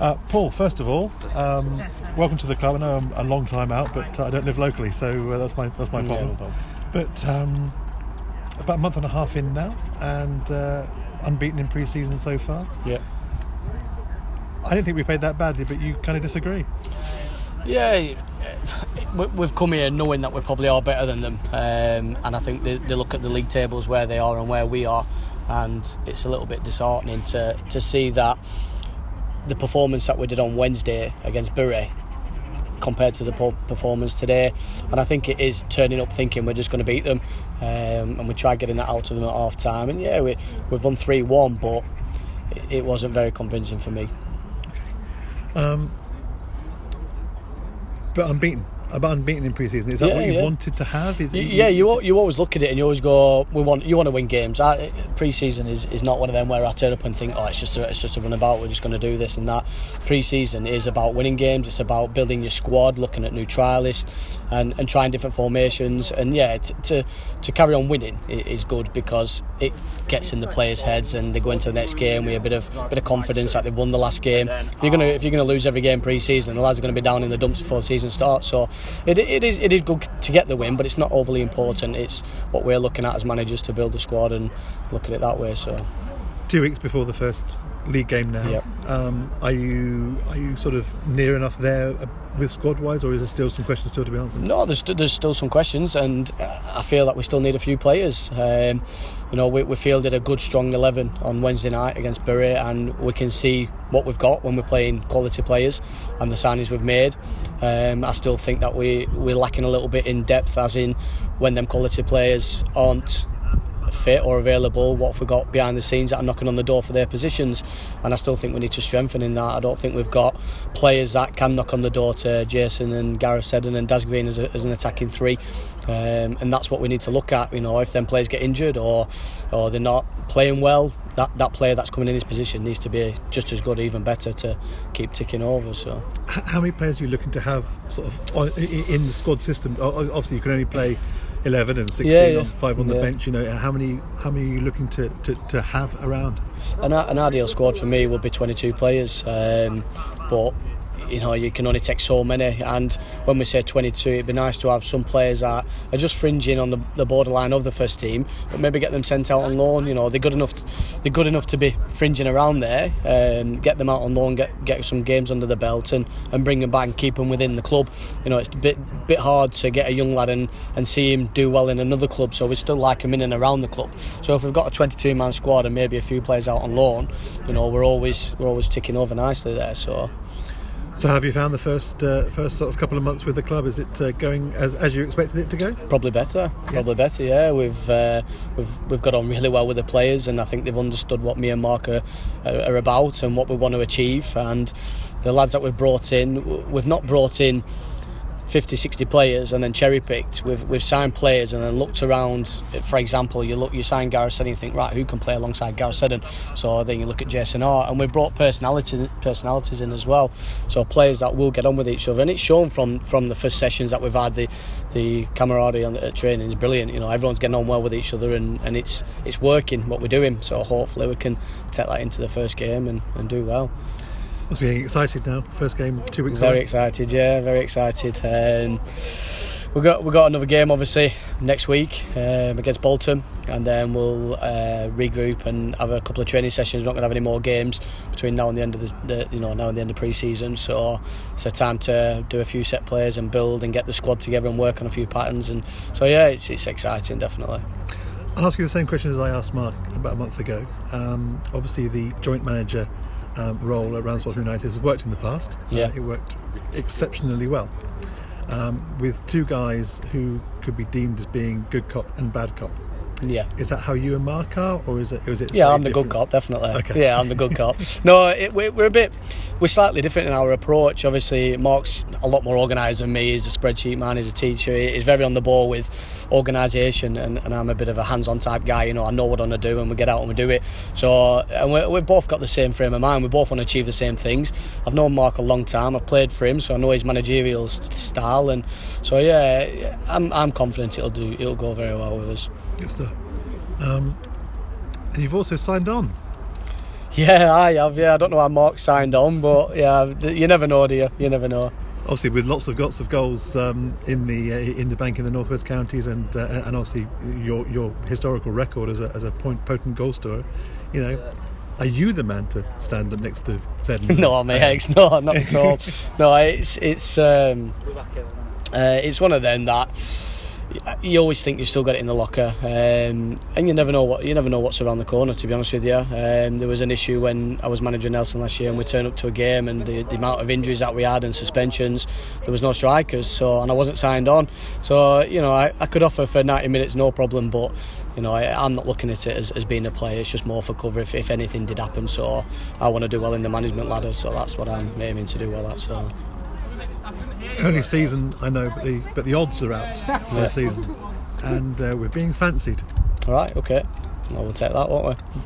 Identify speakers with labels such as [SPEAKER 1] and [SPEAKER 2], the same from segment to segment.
[SPEAKER 1] Uh, Paul, first of all, um, welcome to the club. I know I'm a long time out, but uh, I don't live locally, so uh, that's my that's my problem.
[SPEAKER 2] problem.
[SPEAKER 1] But um, about a month and a half in now, and uh, unbeaten in pre-season so far.
[SPEAKER 2] Yeah.
[SPEAKER 1] I didn't think we played that badly, but you kind of disagree.
[SPEAKER 2] Yeah, we- we've come here knowing that we probably are better than them, um, and I think they, they look at the league tables where they are and where we are, and it's a little bit disheartening to to see that the performance that we did on Wednesday against Bury compared to the performance today, and I think it is turning up thinking we're just going to beat them, um, and we tried getting that out to them at half time, and yeah, we we've won three one, but it- it wasn't very convincing for me.
[SPEAKER 1] Um, but unbeaten, about unbeaten in pre-season. Is that
[SPEAKER 2] Yeah,
[SPEAKER 1] what you
[SPEAKER 2] yeah.
[SPEAKER 1] wanted to have? Is
[SPEAKER 2] Yeah, you you always look at it and you always go, we want you want to win games. I, pre-season is, is not one of them where I turn up and think, oh, it's just a, it's just a runabout. We're just going to do this and that. Pre-season is about winning games. It's about building your squad, looking at new trialists, and, and trying different formations. And yeah, t- to to carry on winning is good because it gets in the players' heads and they go into the next game with a bit of bit of confidence that they've won the last game. If you're gonna if you're gonna lose every game pre-season, the lads are going to be down in the dumps before the season starts. So it, it is it is good to get the win, but it's not overly important. It's what we're looking at as managers to build a squad and look at it that way. So
[SPEAKER 1] two weeks before the first league game now.
[SPEAKER 2] Yep.
[SPEAKER 1] Um, are you are you sort of near enough there with squad wise, or is there still some questions still to be answered?
[SPEAKER 2] No, there's there's still some questions, and uh, I feel that we still need a few players. Um, you know, we, we fielded a good, strong eleven on Wednesday night against Bury, and we can see what we've got when we're playing quality players and the signings we've made. Um, I still think that we we're lacking a little bit in depth, as in when them quality players aren't fit or available, what have we got behind the scenes that are knocking on the door for their positions? And I still think we need to strengthen in that. I don't think we've got players that can knock on the door to Jason and Gareth Seddon and Daz Green as, a, as an attacking three. Um, and that's what we need to look at. You know, if them players get injured or or they're not playing well, that, that player that's coming in his position needs to be just as good, even better to keep ticking over. So
[SPEAKER 1] how many players are you looking to have sort of in the squad system? Obviously, you can only play. 11 and 16
[SPEAKER 2] Yeah, yeah.
[SPEAKER 1] five on the
[SPEAKER 2] Yeah.
[SPEAKER 1] bench you know how many how many are you looking to, to, to have around
[SPEAKER 2] an, an ideal squad for me would be 22 players, um, but you know you can only take so many. And when we say 22, it'd be nice to have some players that are just fringing on the, the borderline of the first team, but maybe get them sent out on loan. You know they're good enough. To, they're good enough to be fringing around there. Um, get them out on loan, get get some games under the belt, and, and bring them back and keep them within the club. You know it's a bit bit hard to get a young lad and, and see him do well in another club. So we still like him in and around the club. So if we've got a 22 man squad and maybe a few players out on loan, you know we're always we're always ticking over nicely there. So.
[SPEAKER 1] So have you found the first uh, first sort of couple of months with the club is it uh, going as, as you expected it to go
[SPEAKER 2] Probably better. Probably better. Yeah, we've uh, we've we've got on really well with the players, and I think they've understood what me and Mark are, are about and what we want to achieve. And the lads that we've brought in, we've not brought in 50, 60 players and then cherry picked. We've we've signed players and then looked around. For example, you look, you sign Gareth Seddon, you think right, who can play alongside Gareth Seddon? So then you look at Jason Hart, and we've brought personalities personalities in as well. So players that will get on with each other, and it's shown from from the first sessions that we've had. The the camaraderie on the training is brilliant. You know, everyone's getting on well with each other, and, and it's it's working what we're doing. So hopefully we can take that into the first game and, and do well.
[SPEAKER 1] Must be getting excited now first game two weeks
[SPEAKER 2] Very
[SPEAKER 1] away.
[SPEAKER 2] excited, yeah, very excited. Um, we got we got another game obviously next week um, against Bolton, and then we'll uh, regroup and have a couple of training sessions. We're not going to have any more games between now and the end of the, the you know now and the end of pre-season. So it's a time to do a few set plays and build and get the squad together and work on a few patterns. And so yeah, it's it's exciting definitely.
[SPEAKER 1] I'll ask you the same question as I asked Mark about a month ago. Um, obviously, the joint manager um, role at Ramsbottom United has worked in the past.
[SPEAKER 2] Yeah.
[SPEAKER 1] Uh, it worked exceptionally well. Um, with two guys who could be deemed as being good cop and bad cop.
[SPEAKER 2] Yeah.
[SPEAKER 1] Is that how you and Mark are, or is it? It
[SPEAKER 2] Yeah, I'm the good cop, definitely.
[SPEAKER 1] Okay.
[SPEAKER 2] Yeah, I'm the good cop. No, it, we're, we're a bit, we're slightly different in our approach. Obviously, Mark's a lot more organised than me. He's a spreadsheet man. He's a teacher. He's very on the ball with organisation, and, and I'm a bit of a hands-on type guy. You know, I know what I want to do, and we get out and we do it. So, and we, we've both got the same frame of mind. We both want to achieve the same things. I've known Mark a long time. I've played for him, so I know his managerial style, and so yeah, I'm, I'm confident it'll do. It'll go very well with us.
[SPEAKER 1] Good stuff. Um, and you've also signed on.
[SPEAKER 2] Yeah, I have. Yeah, I don't know how Mark signed on, but yeah, you never know, do you? You never know.
[SPEAKER 1] Obviously, with lots of lots of goals um, in the uh, in the bank in the northwest counties, and uh, and obviously your your historical record as a as a point, potent goal scorer, you know. Are you the man to stand up next to Zed?
[SPEAKER 2] no, my ex. No, not at all. no, it's it's um, uh, it's one of them that you always think you've still got it in the locker, um, and you never know what you never know what's around the corner. To be honest with you, um, there was an issue when I was managing Nelson last year, and we turned up to a game, and the, the, amount of injuries that we had and suspensions, there was no strikers, so and I wasn't signed on. So you know, I, I could offer for 90 minutes, no problem, but you know, I, am not looking at it as, as being a player. It's just more for cover if, if anything did happen. So I want to do well in the management ladder, so that's what I'm aiming to do well at. So
[SPEAKER 1] early season, I know, but the but the odds are out for yeah. the season, and uh, we're being fancied.
[SPEAKER 2] All right, okay, well, we'll take that, won't we?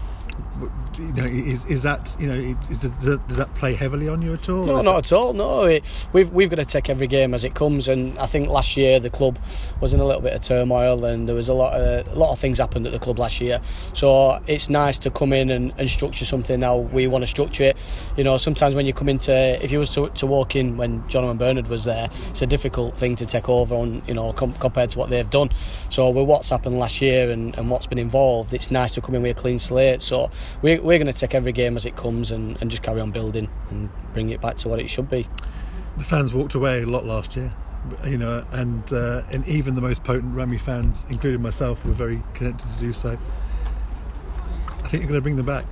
[SPEAKER 1] You know, is, is that you know is, does, does that play heavily on you at all?
[SPEAKER 2] No, not at all. No, it, we've we've got to take every game as it comes, and I think last year the club was in a little bit of turmoil, and there was a lot of a lot of things happened at the club last year. So it's nice to come in and, and structure something now. We want to structure it. You know, sometimes when you come into if you was to, to walk in when Jonathan Bernard was there, it's a difficult thing to take over on. You know, com- compared to what they've done. So with what's happened last year and, and what's been involved, it's nice to come in with a clean slate. So we we're going to take every game as it comes and, and just carry on building and bring it back to what it should be.
[SPEAKER 1] The fans walked away a lot last year, you know, and uh, and even the most potent Rugby fans, including myself, were very connected to do so. I think you're going to bring them back.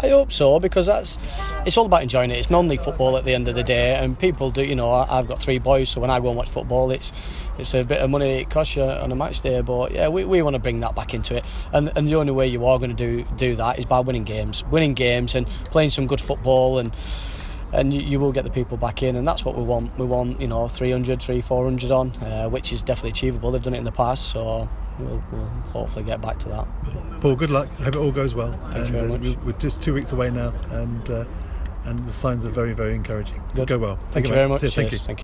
[SPEAKER 2] I hope so because that's it's all about enjoying it. It's non-league football at the end of the day, and people do. You know, I've got three boys, so when I go and watch football, it's it's a bit of money it costs you on a match day. But yeah, we, we want to bring that back into it, and and the only way you are going to do do that is by winning games, winning games, and playing some good football and and you, will get the people back in and that's what we want we want you know 300 3 400 on uh, which is definitely achievable they've done it in the past so we'll, we'll hopefully get back to that.
[SPEAKER 1] Paul, good luck. I hope it all goes well.
[SPEAKER 2] Thank
[SPEAKER 1] and
[SPEAKER 2] uh,
[SPEAKER 1] we're just two weeks away now, and uh, and the signs are very, very encouraging.
[SPEAKER 2] Good.
[SPEAKER 1] Go well.
[SPEAKER 2] Thank, Thank you very much.
[SPEAKER 1] Cheers.
[SPEAKER 2] Cheers.
[SPEAKER 1] Thank you.
[SPEAKER 2] Thank you.